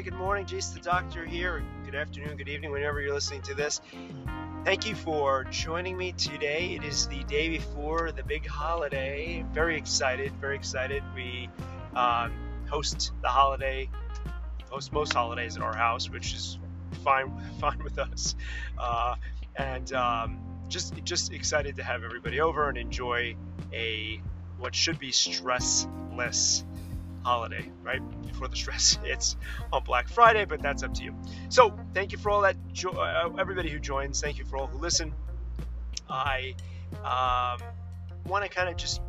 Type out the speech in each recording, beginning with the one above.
day, good morning. Jace the Doctor here. Good afternoon, good evening, whenever you're listening to this. Thank you for joining me today. It is the day before the big holiday. Very excited, very excited. We um, host the holiday, host most holidays at our house, which is fine, fine with us. Uh, and um, just, just excited to have everybody over and enjoy a what should be stressless holiday, right? Before the stress hits on Black Friday, but that's up to you. So, thank you for all that, jo- uh, everybody who joins. Thank you for all who listen. I um, want to kind of just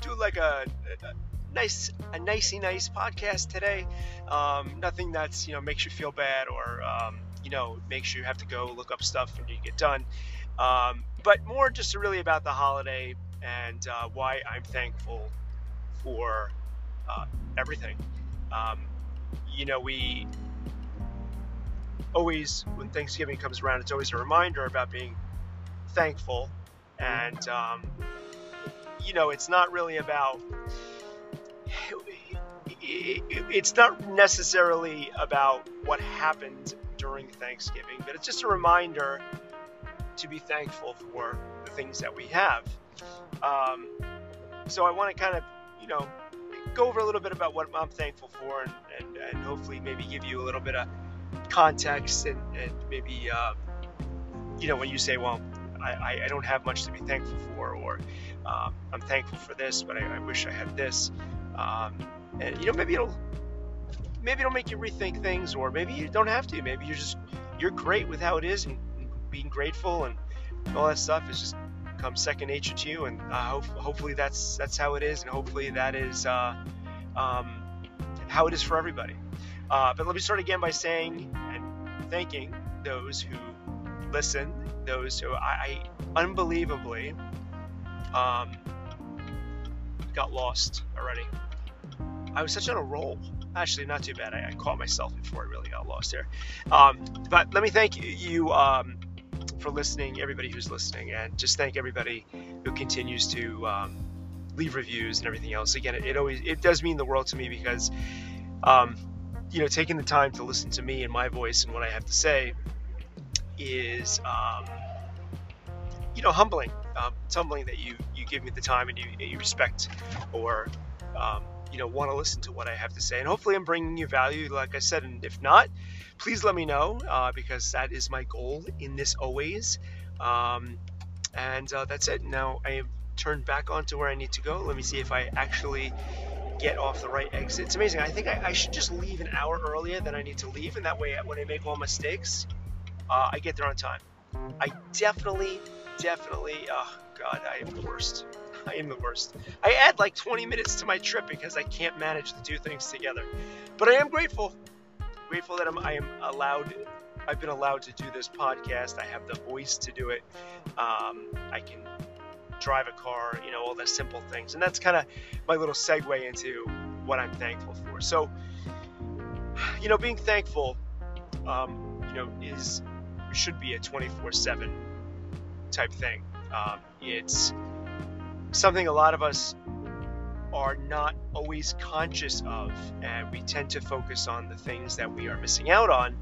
do like a, a, nice, a nicey nice podcast today. Um, nothing that's you know makes you feel bad or um, you know makes you have to go look up stuff when you get done. Um, but more just really about the holiday and uh, why I'm thankful for uh, everything. Um, you know, we always, when Thanksgiving comes around, it's always a reminder about being thankful. And, um, you know, it's not really about, it's not necessarily about what happened during Thanksgiving, but it's just a reminder to be thankful for the things that we have. Um, so I want to kind of, you know, go over a little bit about what I'm thankful for and, and, and hopefully maybe give you a little bit of context and, and maybe, uh, you know, when you say, well, I, I don't have much to be thankful for, or um, I'm thankful for this, but I, I wish I had this. Um, and, you know, maybe it'll, maybe it'll make you rethink things, or maybe you don't have to. Maybe you're just, you're great with how it is and being grateful and all that stuff is just second nature to you, and uh, hope, hopefully that's that's how it is, and hopefully that is uh, um, how it is for everybody. Uh, but let me start again by saying and thanking those who listen, those who I, I unbelievably um, got lost already. I was such on a roll. Actually, not too bad. I, I caught myself before I really got lost there. Um, but let me thank you. Um, for listening, everybody who's listening, and just thank everybody who continues to um, leave reviews and everything else. Again, it, it, always it does mean the world to me because, um, you know, taking the time to listen to me and my voice and what I have to say is, um, you know, humbling. Um, it's humbling that you you give me the time and you you respect or um, you know want to listen to what I have to say, and hopefully I'm bringing you value. Like I said, and if not, please let me know uh, because that is my goal in this always. Um, and uh, that's it. Now I have turned back onto where I need to go. Let me see if I actually get off the right exit. It's amazing. I think I, I should just leave an hour earlier than I need to leave, and that way, when I make all mistakes, uh, I get there on time. I definitely, definitely, oh God, I am the worst. I am the worst. I add like 20 minutes to my trip because I can't manage the two things together. But I am grateful grateful that I'm, I am allowed. I've been allowed to do this podcast. I have the voice to do it. Um, I can drive a car. You know all the simple things, and that's kind of my little segue into what I'm thankful for. So, you know, being thankful, um, you know, is should be a 24/7 type thing. Um, it's something a lot of us are not always conscious of, and we tend to focus on the things that we are missing out on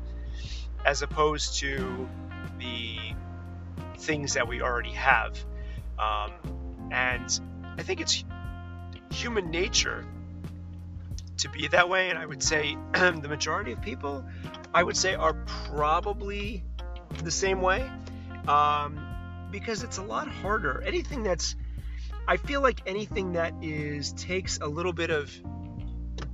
as opposed to the things that we already have. Um, and I think it's human nature to be that way. And I would say the majority of people, I would say, are probably the same way um, because it's a lot harder. Anything that's I feel like anything that is takes a little bit of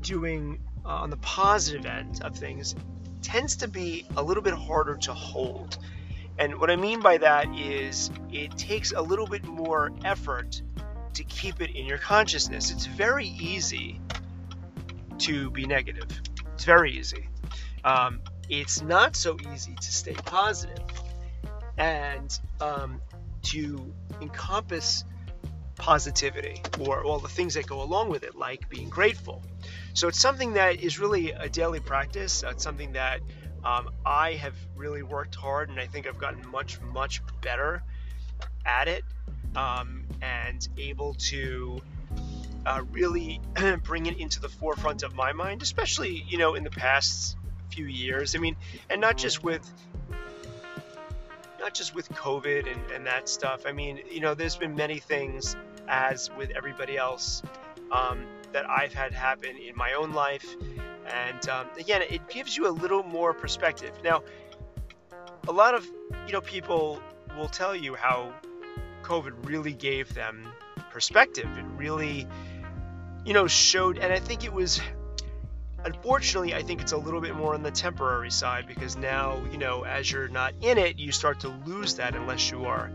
doing uh, on the positive end of things tends to be a little bit harder to hold. And what I mean by that is it takes a little bit more effort to keep it in your consciousness. It's very easy to be negative. It's very easy. Um, it's not so easy to stay positive and um, to encompass positivity or all the things that go along with it, like being grateful. So it's something that is really a daily practice. It's something that um, I have really worked hard, and I think I've gotten much, much better at it, um, and able to uh, really bring it into the forefront of my mind, especially you know in the past few years. I mean, and not just with not just with COVID and, and that stuff. I mean, you know, there's been many things as with everybody else um, that I've had happen in my own life. And um, again, it gives you a little more perspective. Now, a lot of you know people will tell you how COVID really gave them perspective. It really, you know, showed, and I think it was. Unfortunately, I think it's a little bit more on the temporary side because now, you know, as you're not in it, you start to lose that unless you are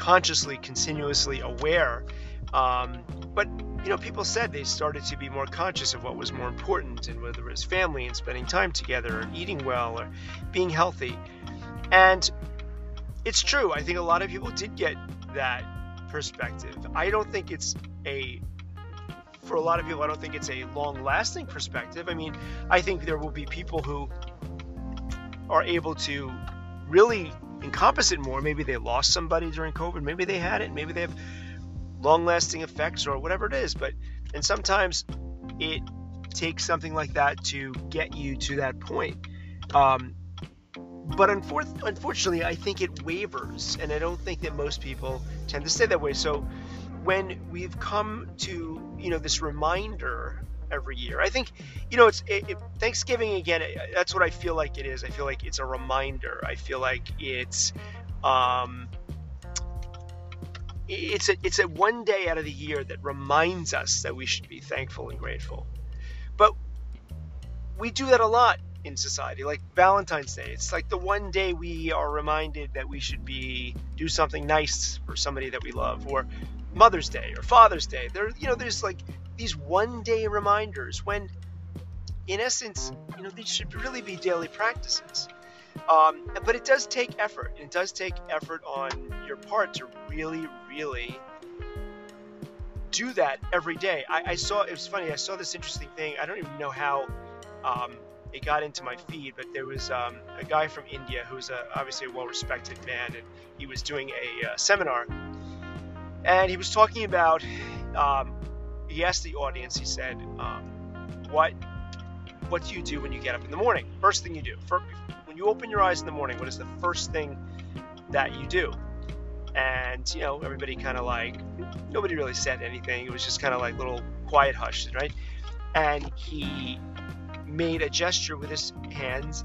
consciously, continuously aware. Um, but you know, people said they started to be more conscious of what was more important, and whether it was family and spending time together, or eating well, or being healthy. And it's true. I think a lot of people did get that perspective. I don't think it's a for a lot of people, I don't think it's a long lasting perspective. I mean, I think there will be people who are able to really encompass it more. Maybe they lost somebody during COVID, maybe they had it, maybe they have long lasting effects or whatever it is. But, and sometimes it takes something like that to get you to that point. Um, but unfor- unfortunately, I think it wavers, and I don't think that most people tend to stay that way. So when we've come to you know this reminder every year, I think you know it's it, it, Thanksgiving again. That's what I feel like it is. I feel like it's a reminder. I feel like it's um, it's a it's a one day out of the year that reminds us that we should be thankful and grateful. But we do that a lot in society like valentine's day it's like the one day we are reminded that we should be do something nice for somebody that we love or mother's day or father's day there you know there's like these one day reminders when in essence you know these should really be daily practices. Um, but it does take effort it does take effort on your part to really really do that every day. I, I saw it was funny i saw this interesting thing i don't even know how um, it got into my feed, but there was um, a guy from India who's a, obviously a well-respected man, and he was doing a uh, seminar, and he was talking about. Um, he asked the audience. He said, um, "What, what do you do when you get up in the morning? First thing you do. When you open your eyes in the morning, what is the first thing that you do?" And you know, everybody kind of like nobody really said anything. It was just kind of like little quiet hush, right? And he made a gesture with his hands,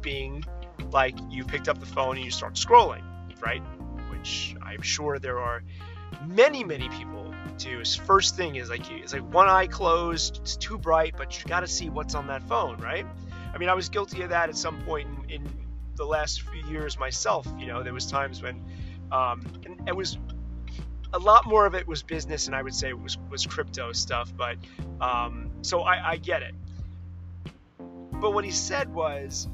being like you picked up the phone and you start scrolling, right? Which I'm sure there are many, many people do. First thing is like it's like one eye closed, it's too bright, but you got to see what's on that phone, right? I mean, I was guilty of that at some point in, in the last few years myself. You know, there was times when um, and it was a lot more of it was business, and I would say it was was crypto stuff. But um, so I, I get it. But what he said was,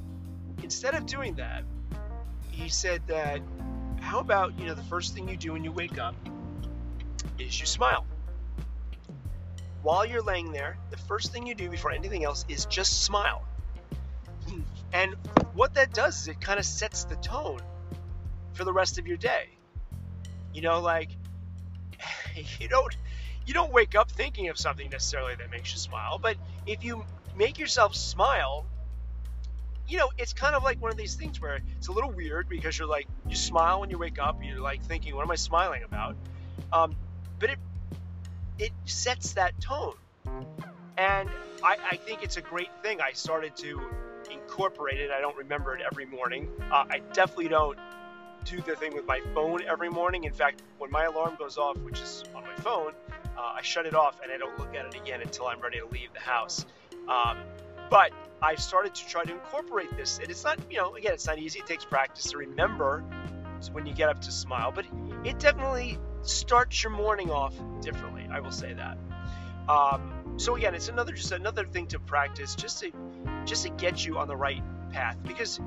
instead of doing that, he said that, how about, you know, the first thing you do when you wake up is you smile. While you're laying there, the first thing you do before anything else is just smile. And what that does is it kind of sets the tone for the rest of your day. You know, like you don't you don't wake up thinking of something necessarily that makes you smile, but if you make yourself smile you know, it's kind of like one of these things where it's a little weird because you're like, you smile when you wake up, you're like thinking, what am I smiling about? Um, but it it sets that tone, and I, I think it's a great thing. I started to incorporate it. I don't remember it every morning. Uh, I definitely don't do the thing with my phone every morning. In fact, when my alarm goes off, which is on my phone, uh, I shut it off and I don't look at it again until I'm ready to leave the house. Um, but I've started to try to incorporate this. And it's not, you know, again, it's not easy. It takes practice to remember when you get up to smile, but it definitely starts your morning off differently. I will say that. Um, so again, it's another just another thing to practice, just to just to get you on the right path. Because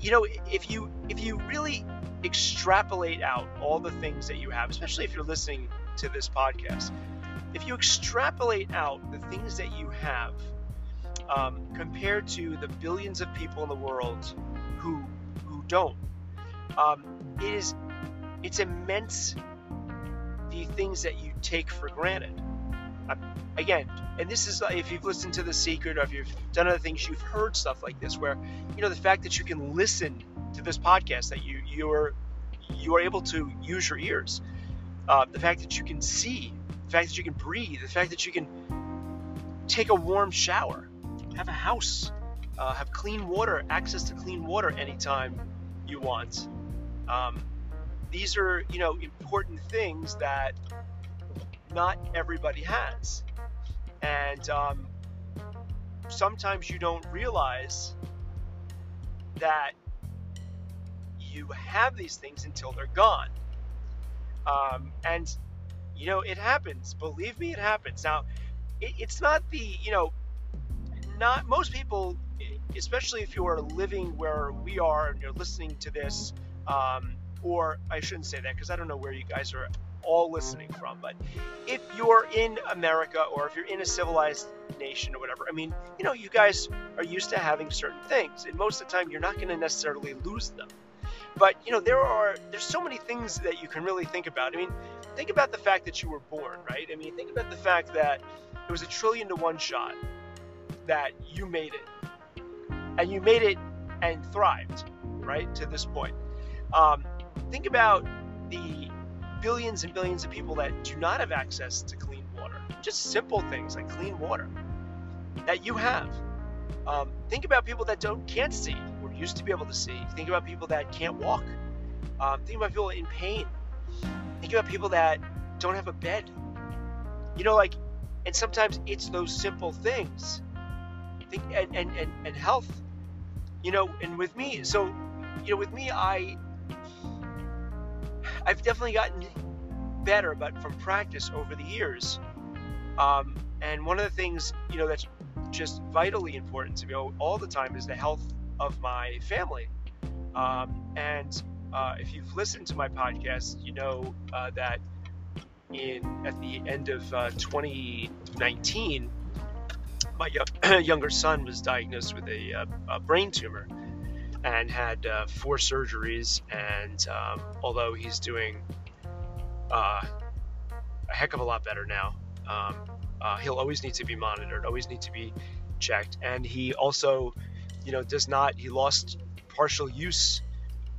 you know, if you if you really extrapolate out all the things that you have, especially if you're listening to this podcast, if you extrapolate out the things that you have um, compared to the billions of people in the world who who don't, um, it is it's immense the things that you take for granted. Uh, again, and this is if you've listened to The Secret or if you've done other things, you've heard stuff like this, where you know the fact that you can listen to this podcast, that you you're you are able to use your ears, uh, the fact that you can see, the fact that you can breathe, the fact that you can take a warm shower, have a house, uh, have clean water, access to clean water anytime you want. Um, these are, you know, important things that not everybody has. And um, sometimes you don't realize that you have these things until they're gone. Um, and, you know, it happens. Believe me, it happens. Now, it, it's not the, you know, not most people, especially if you are living where we are and you're listening to this, um, or I shouldn't say that because I don't know where you guys are all listening from, but if you're in America or if you're in a civilized nation or whatever, I mean, you know, you guys are used to having certain things, and most of the time you're not going to necessarily lose them. But you know, there are there's so many things that you can really think about. I mean, think about the fact that you were born, right? I mean, think about the fact that it was a trillion to one shot that you made it, and you made it and thrived, right, to this point. Um, think about the billions and billions of people that do not have access to clean water. Just simple things like clean water that you have. Um, think about people that don't can't see or used to be able to see. Think about people that can't walk. Um, think about people in pain. Think about people that don't have a bed. You know, like, and sometimes it's those simple things. Think and and and, and health. You know, and with me, so you know, with me, I I've definitely gotten better, but from practice over the years. Um, and one of the things, you know, that's just vitally important to me all the time is the health of my family. Um, and uh, if you've listened to my podcast, you know uh, that in at the end of uh, 2019, my younger son was diagnosed with a, uh, a brain tumor and had uh, four surgeries. And um, although he's doing uh, a heck of a lot better now, um, he'll always need to be monitored, always need to be checked. And he also, you know, does not. He lost partial use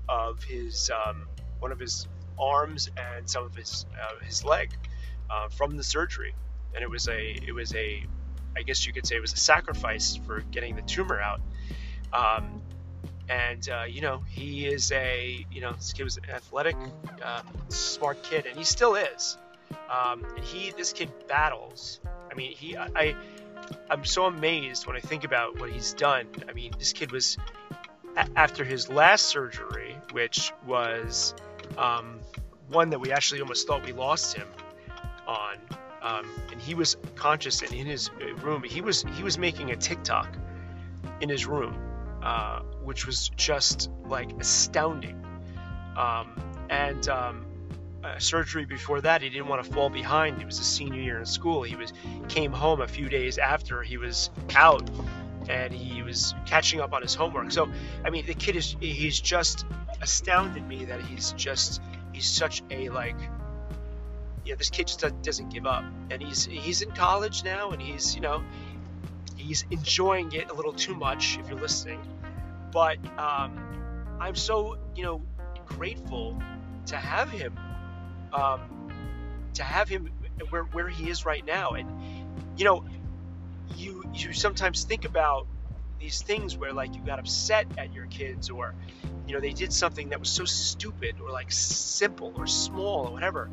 of his um, one of his arms and some of his uh, his leg uh, from the surgery, and it was a it was a I guess you could say it was a sacrifice for getting the tumor out. Um, and uh, you know he is a you know this kid was an athletic, uh, smart kid, and he still is. Um, and he this kid battles. I mean, he I I'm so amazed when I think about what he's done. I mean, this kid was after his last surgery, which was um, one that we actually almost thought we lost him on. Um, and he was conscious and in his room. He was he was making a TikTok in his room uh, which was just like astounding. Um, and um, surgery before that, he didn't want to fall behind. He was a senior year in school. He was came home a few days after he was out, and he was catching up on his homework. So, I mean, the kid is he's just astounded me that he's just he's such a like yeah, this kid just doesn't give up, and he's he's in college now, and he's you know he's enjoying it a little too much if you're listening. But um, I'm so you know grateful to have him, um, to have him where where he is right now. And you know, you you sometimes think about these things where like you got upset at your kids or you know they did something that was so stupid or like simple or small or whatever.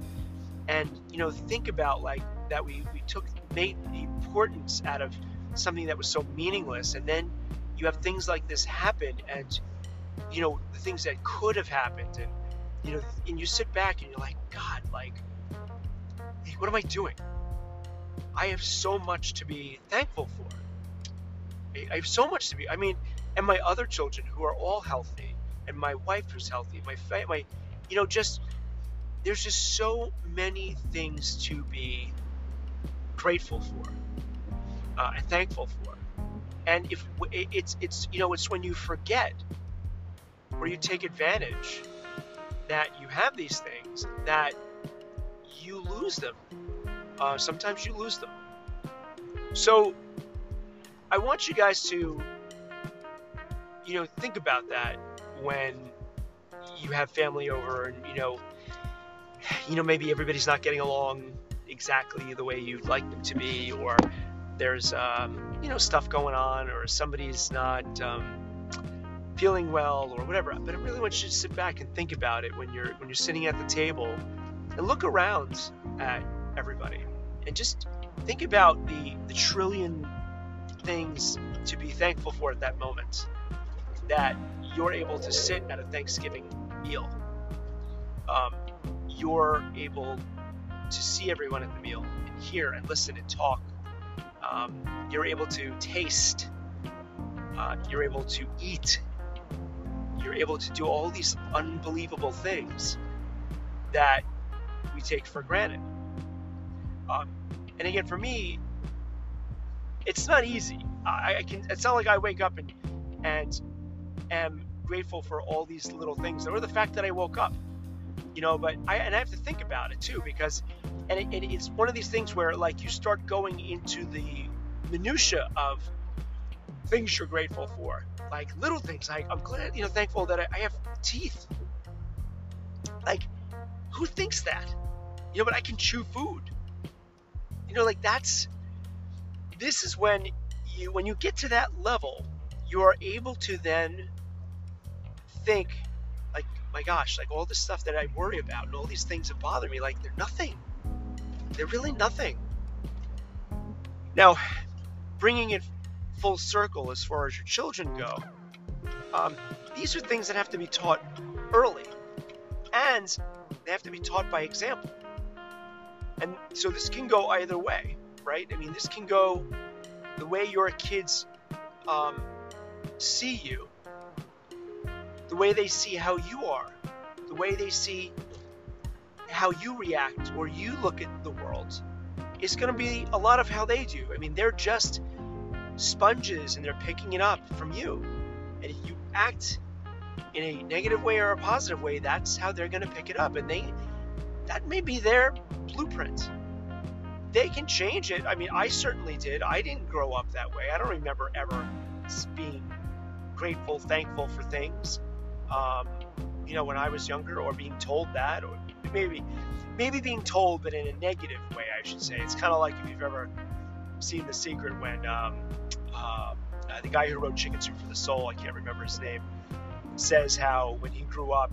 And you know think about like that we we took made the importance out of something that was so meaningless. And then you have things like this happen and you know the things that could have happened. And you know and you sit back and you're like god like what am i doing i have so much to be thankful for i have so much to be i mean and my other children who are all healthy and my wife who's healthy my my you know just there's just so many things to be grateful for uh, and thankful for. And if it's it's you know it's when you forget or you take advantage that you have these things that you lose them. Uh, sometimes you lose them. So I want you guys to, you know, think about that when you have family over and you know, you know maybe everybody's not getting along exactly the way you'd like them to be, or there's um, you know stuff going on, or somebody's not. Um, feeling well or whatever but i really want you to sit back and think about it when you're when you're sitting at the table and look around at everybody and just think about the the trillion things to be thankful for at that moment that you're able to sit at a thanksgiving meal. Um, you're able to see everyone at the meal and hear and listen and talk. Um, you're able to taste. Uh, you're able to eat. You're able to do all these unbelievable things that we take for granted. Um, and again, for me, it's not easy. I, I, can. It's not like I wake up and and am grateful for all these little things, or the fact that I woke up. You know, but I and I have to think about it too because, and it, it, it's one of these things where like you start going into the minutia of things you're grateful for, like little things. Like I'm glad, you know, thankful that I, I have teeth. Like, who thinks that? You know, but I can chew food. You know, like that's. This is when you when you get to that level, you are able to then think, like, my gosh, like all this stuff that I worry about and all these things that bother me, like they're nothing. They're really nothing. Now, bringing it full circle as far as your children go. Um, these are things that have to be taught early, and they have to be taught by example. And so this can go either way, right? I mean, this can go the way your kids um, see you, the way they see how you are, the way they see how you react or you look at the world It's going to be a lot of how they do. I mean, they're just sponges and they're picking it up from you. And if you act in a negative way or a positive way, that's how they're going to pick it up. And they, that may be their blueprint. They can change it. I mean, I certainly did. I didn't grow up that way. I don't remember ever being grateful, thankful for things. Um, you know, when I was younger, or being told that, or maybe, maybe being told, but in a negative way, I should say. It's kind of like if you've ever seen The Secret when um, uh, the guy who wrote Chicken Soup for the Soul, I can't remember his name, says how when he grew up,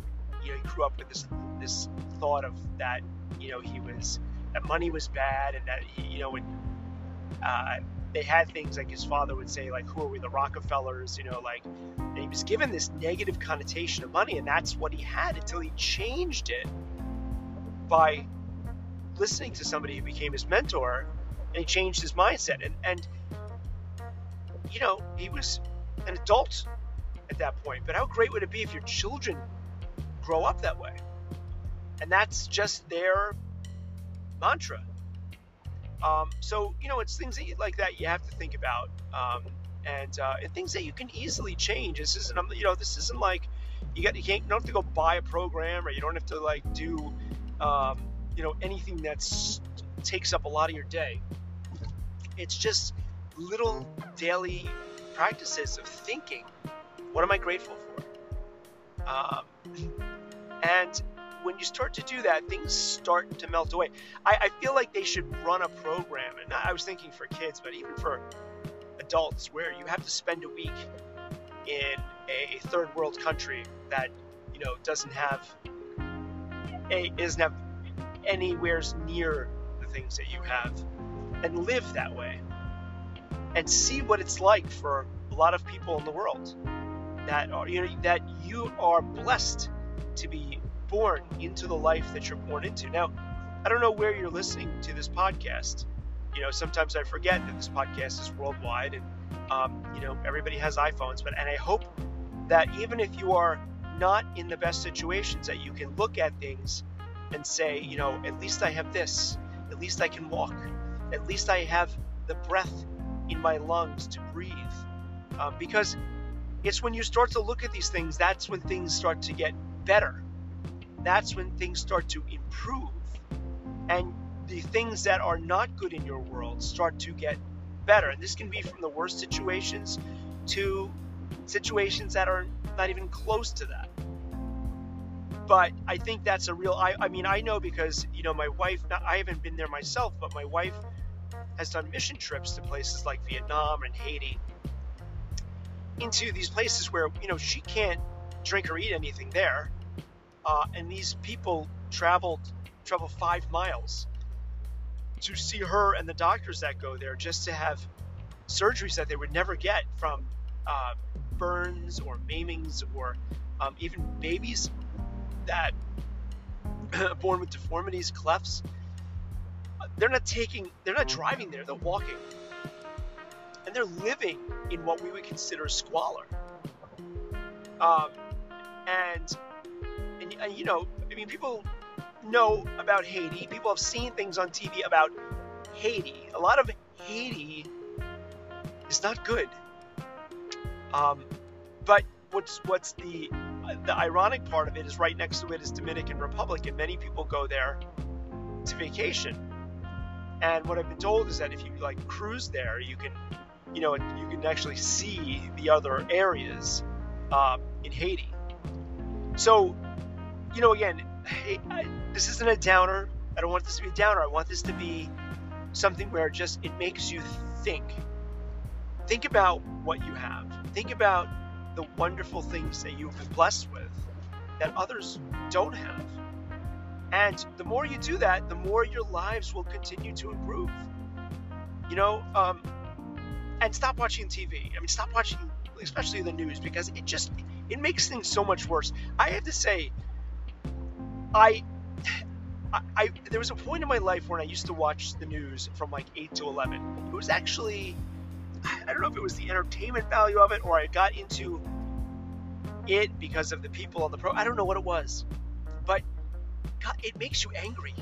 you know, he grew up with this this thought of that, you know, he was that money was bad and that he, you know when uh, they had things like his father would say like who are we the rockefellers you know like and he was given this negative connotation of money and that's what he had until he changed it by listening to somebody who became his mentor and he changed his mindset. And and you know, he was an adult at that point. But how great would it be if your children grow up that way? And that's just their mantra. Um, so you know, it's things that you, like that you have to think about, um, and, uh, and things that you can easily change. This isn't, um, you know, this isn't like you got you can't you don't have to go buy a program or you don't have to like do, um, you know, anything that takes up a lot of your day. It's just little daily practices of thinking. What am I grateful for? Um, and when you start to do that, things start to melt away. I, I, feel like they should run a program, and I was thinking for kids, but even for adults, where you have to spend a week in a third world country that you know doesn't have a doesn't have anywhere near the things that you have and live that way and see what it's like for a lot of people in the world that are you know that you are blessed to be born into the life that you're born into now i don't know where you're listening to this podcast you know sometimes i forget that this podcast is worldwide and um, you know everybody has iphones but and i hope that even if you are not in the best situations that you can look at things and say you know at least i have this at least I can walk. At least I have the breath in my lungs to breathe. Um, because it's when you start to look at these things, that's when things start to get better. That's when things start to improve. and the things that are not good in your world start to get better. And this can be from the worst situations to situations that are not even close to that. But I think that's a real. I, I mean, I know because you know my wife. Not, I haven't been there myself, but my wife has done mission trips to places like Vietnam and Haiti, into these places where you know she can't drink or eat anything there, uh, and these people traveled travel five miles to see her and the doctors that go there just to have surgeries that they would never get from uh, burns or maimings or um, even babies that born with deformities, clefts. They're not taking, they're not driving there, they're walking. And they're living in what we would consider squalor. Um, and, and, and, you know, I mean, people know about Haiti. People have seen things on TV about Haiti. A lot of Haiti is not good. Um, but what's what's the the ironic part of it is right next to it is Dominican Republic, and many people go there to vacation. And what I've been told is that if you like cruise there, you can, you know, you can actually see the other areas uh, in Haiti. So, you know, again, I, this isn't a downer. I don't want this to be a downer. I want this to be something where just it makes you think. Think about what you have. Think about the wonderful things that you've been blessed with that others don't have. And the more you do that, the more your lives will continue to improve. You know, um, and stop watching TV. I mean, stop watching, especially the news, because it just it makes things so much worse. I have to say, I, I, I there was a point in my life when I used to watch the news from like eight to eleven. It was actually I don't know if it was the entertainment value of it or I got into it because of the people on the pro. I don't know what it was, but God, it makes you angry.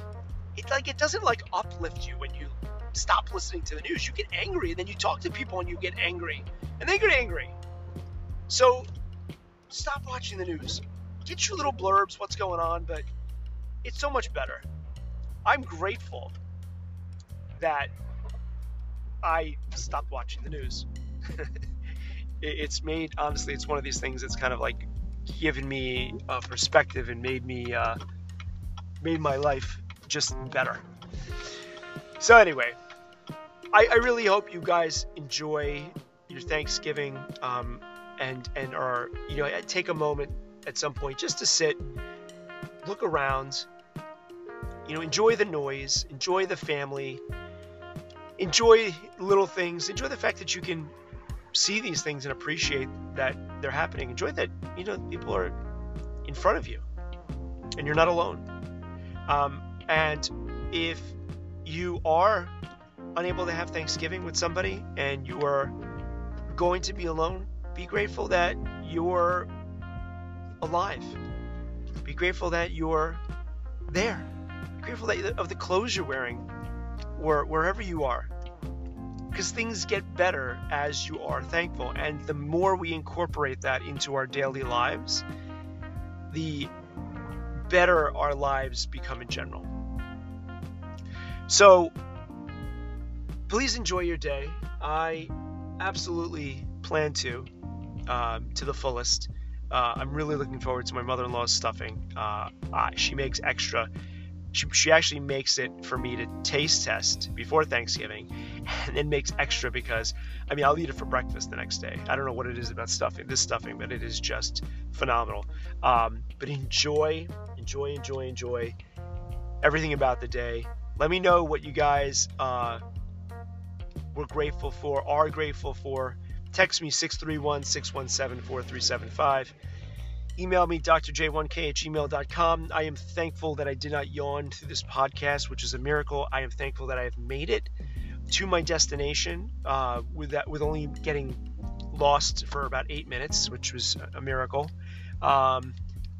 It like it doesn't like uplift you when you stop listening to the news. You get angry, and then you talk to people and you get angry, and they get angry. So stop watching the news. Get your little blurbs, what's going on, but it's so much better. I'm grateful that I stopped watching the news. it's made honestly, it's one of these things that's kind of like given me a perspective and made me uh, made my life just better. So anyway, I, I really hope you guys enjoy your Thanksgiving um, and and are you know take a moment at some point just to sit, look around, you know, enjoy the noise, enjoy the family, enjoy little things, enjoy the fact that you can see these things and appreciate that they're happening. Enjoy that, you know, people are in front of you and you're not alone. Um, and if you are unable to have Thanksgiving with somebody and you are going to be alone, be grateful that you're alive. Be grateful that you're there. Be grateful that of the clothes you're wearing or wherever you are because things get better as you are thankful. And the more we incorporate that into our daily lives, the better our lives become in general. So please enjoy your day. I absolutely plan to, um, to the fullest. Uh, I'm really looking forward to my mother in law's stuffing. Uh, uh, she makes extra she, she actually makes it for me to taste test before Thanksgiving and then makes extra because I mean I'll eat it for breakfast the next day. I don't know what it is about stuffing this stuffing, but it is just phenomenal. Um, but enjoy, enjoy, enjoy, enjoy everything about the day. Let me know what you guys uh, were grateful for, are grateful for. Text me 631 617 4375 Email me, drj1k at gmail.com. I am thankful that I did not yawn through this podcast, which is a miracle. I am thankful that I have made it to my destination uh, with that, with only getting lost for about eight minutes, which was a miracle. Um,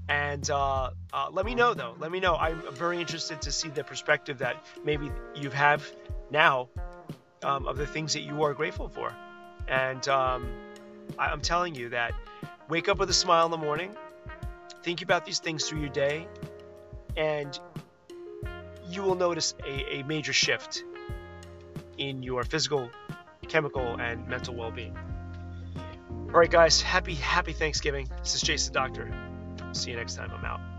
and uh, uh, let me know, though. Let me know. I'm very interested to see the perspective that maybe you have now um, of the things that you are grateful for. And um, I, I'm telling you that wake up with a smile in the morning, think about these things through your day, and you will notice a, a major shift in your physical, chemical, and mental well being. All right, guys, happy, happy Thanksgiving. This is Jason Doctor. See you next time. I'm out.